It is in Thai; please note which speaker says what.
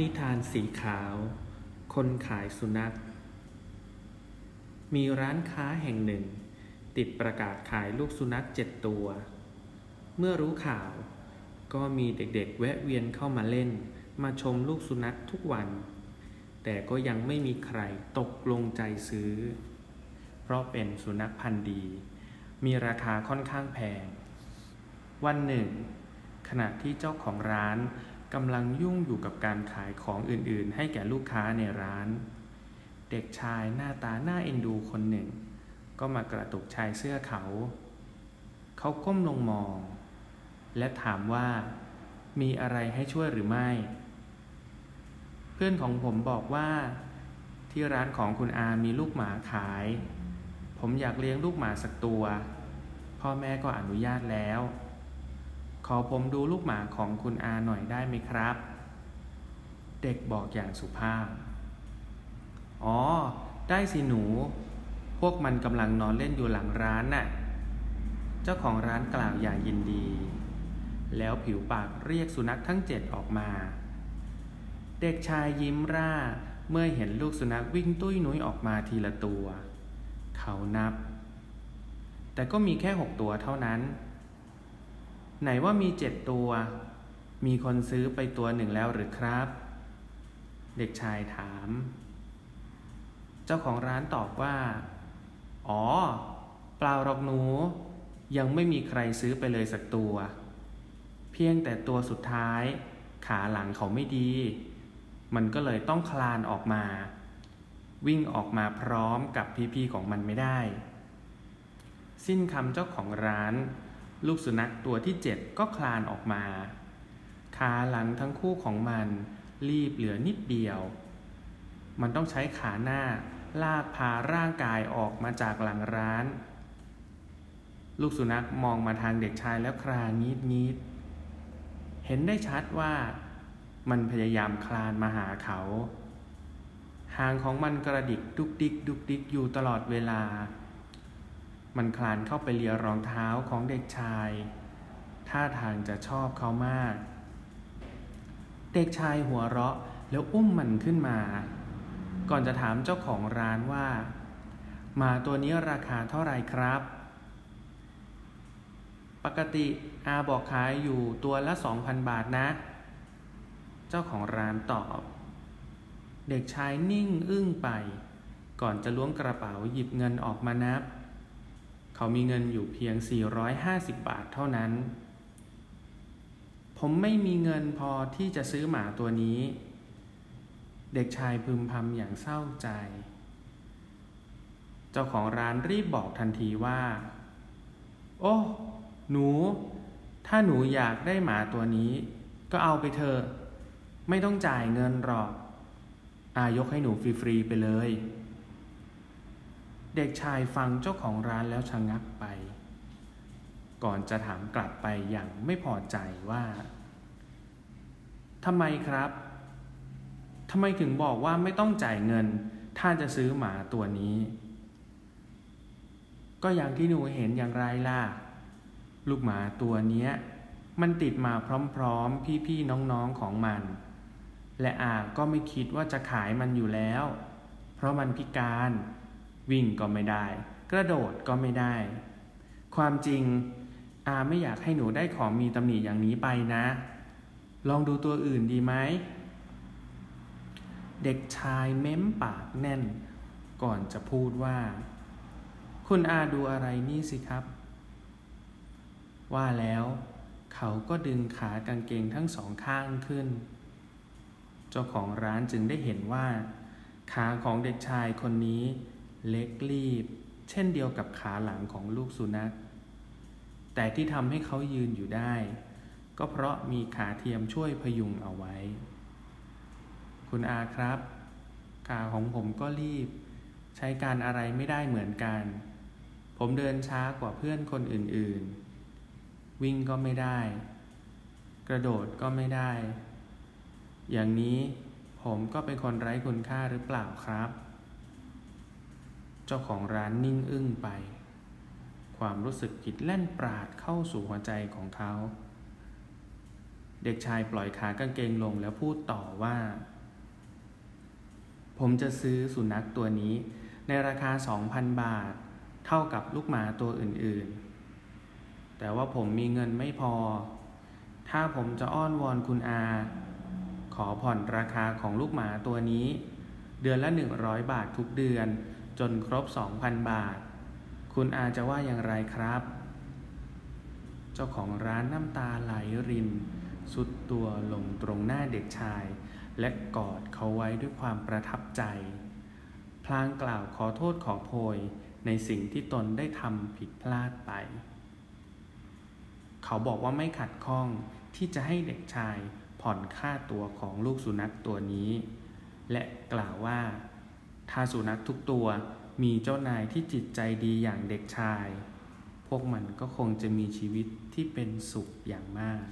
Speaker 1: นิทานสีขาว คนขายสุนัข มีร้านค้าแห่งหนึ่ง ติดประกาศขายลูกสุนัขเจ็ดตัว เมื่อรู้ข่าว ก็มีเด็กๆ แวะเวียนเข้ามาเล่น มาชมลูกสุนัขทุกวัน แต่ก็ยังไม่มีใครตกลงใจซื้อ เพราะเป็นสุนัขพันธุ์ดี มีราคาค่อนข้างแพง วันหนึ่ง ขณะที่เจ้าของร้าน กำลังยุ่งอยู่กับการขายของอื่นๆ ให้แก่ลูกค้าในร้าน เด็กชายหน้าตาหน้าเอ็นดูคนหนึ่ง ก็มากระตุกชายเสื้อเขา เขาก้มลงมอง และถามว่า มีอะไรให้ช่วยหรือไม่ เพื่อนของผมบอกว่า ที่ร้านของคุณอามีลูกหมาขาย ผมอยากเลี้ยงลูกหมาสักตัว พ่อแม่ก็อนุญาตแล้ว ขอผมดูลูกหมาของคุณอาหน่อยได้ไหมครับ เด็กบอกอย่างสุภาพ อ๋อ ได้สิหนู พวกมันกำลังนอนเล่นอยู่หลังร้านน่ะ เจ้าของร้านกล่าวอย่างยินดี แล้วผิวปากเรียกสุนัขทั้งเจ็ดออกมา เด็กชายยิ้มร่าเมื่อเห็นลูกสุนัขวิ่งตุ้ยนุ้ยออกมาทีละตัว เขานับ แต่ก็มีแค่หกตัวเท่านั้น ไหนว่ามีเจ็ดตัว มีคนซื้อไปตัวหนึ่งแล้วหรือครับ เด็กชายถาม เจ้าของร้านตอบว่า อ๋อ เปล่าหรอกหนู ยังไม่มีใครซื้อไปเลยสักตัว เพียงแต่ตัวสุดท้าย ขาหลังเขาไม่ดี มันก็เลยต้องคลานออกมา วิ่งออกมาพร้อมกับพี่ๆของมันไม่ได้ สิ้นคำเจ้าของร้าน ลูกสุนัขตัวที่เจ็ดก็คลานออกมา ขาหลังทั้งคู่ของมันรีบเหลือนิดเดียว มันต้องใช้ขาหน้าลากพาร่างกายออกมาจากหลังร้าน ลูกสุนัขมองมาทางเด็กชายแล้วคลางนิดนิดเห็นได้ชัดว่ามันพยายามคลานมาหาเขา หางของมันกระดิกดุกดิกดุกดิกอยู่ตลอดเวลา มันคลานเข้าไปเลียรองเท้าของเด็กชาย ท่าทางจะชอบเขามาก เด็กชายหัวเราะแล้วอุ้มมันขึ้นมา ก่อนจะถามเจ้าของร้านว่าหมาตัวนี้ราคาเท่าไรครับ ปกติอาบอกขายอยู่ตัวละสองพันบาทนะ เจ้าของร้านตอบ เด็กชายนิ่งอึ้งไป ก่อนจะล้วงกระเป๋าหยิบเงินออกมานับ เขามีเงินอยู่เพียง 450 บาทเท่านั้น ผมไม่มีเงินพอที่จะซื้อหมาตัวนี้ เด็กชายพึมพำอย่างเศร้าใจ เจ้าของร้านรีบบอกทันทีว่า โอ้ หนู ถ้าหนูอยากได้หมาตัวนี้ ก็เอาไปเถอะ ไม่ต้องจ่ายเงินหรอก อายกให้หนูฟรีๆไปเลย เด็กชายฟังเจ้าของร้านแล้วชะงักไป ก่อนจะถามกลับไปอย่างไม่พอใจว่าทำไมครับทำไมถึงบอกว่าไม่ต้องจ่ายเงิน ถ้าจะซื้อหมาตัวนี้ ก็อย่างที่หนูเห็นอย่างไรล่ะ ลูกหมาตัวเนี้ย มันติดมาพร้อมๆ พี่ๆ น้องๆ ของมัน และอาก็ไม่คิดว่าจะขายมันอยู่แล้ว เพราะมันพิการ วิ่งก็ไม่ได้ กระโดดก็ไม่ได้ ความจริงอาไม่อยากให้หนูได้ของมีตำหนิอย่างนี้ไปนะ ลองดูตัวอื่นดีไหม เด็กชายเม้มปากแน่น ก่อนจะพูดว่า คุณอาดูอะไรนี่สิครับ ว่าแล้วเขาก็ดึงขากางเกงทั้งสองข้างขึ้น เจ้าของร้านจึงได้เห็นว่า ขาของเด็กชายคนนี้ เล็กรีบ เช่นเดียวกับขาหลังของลูกสุนัข แต่ที่ทำให้เขายืนอยู่ได้ ก็เพราะมีขาเทียมช่วยพยุงเอาไว้ คุณอาครับ ขาของผมก็รีบ ใช้การอะไรไม่ได้เหมือนกัน ผมเดินช้ากว่าเพื่อนคนอื่นๆ วิ่งก็ไม่ได้ กระโดดก็ไม่ได้ อย่างนี้ผมก็เป็นคนไร้คุณค่าหรือเปล่าครับ เจ้าของร้านนิ่งอึ้งไป ความรู้สึกผิดแล่นปราดเข้าสู่หัวใจของเขา เด็กชายปล่อยขากางเกงลงแล้วพูดต่อว่า ผมจะซื้อสุนัขตัวนี้ในราคา 2,000 บาท เท่ากับลูกหมาตัวอื่นๆ แต่ว่าผมมีเงินไม่พอ ถ้าผมจะอ้อนวอนคุณอา ขอผ่อนราคาของลูกหมาตัวนี้ เดือนละ 100 บาททุกเดือน จนครบ 2,000 บาท คุณอาจะว่าอย่างไรครับ เจ้าของร้านน้ำตาไหลริน สุดตัวลงตรงหน้าเด็กชาย และกอดเขาไว้ด้วยความประทับใจ พลางกล่าวขอโทษขอโพยในสิ่งที่ตนได้ทำผิดพลาดไป เขาบอกว่าไม่ขัดข้องที่จะให้เด็กชายผ่อนค่าตัวของลูกสุนัขตัวนี้ และกล่าวว่า ถ้าสุนัขทุกตัวมีเจ้านายที่จิตใจดีอย่างเด็กชาย พวกมันก็คงจะมีชีวิตที่เป็นสุขอย่างมาก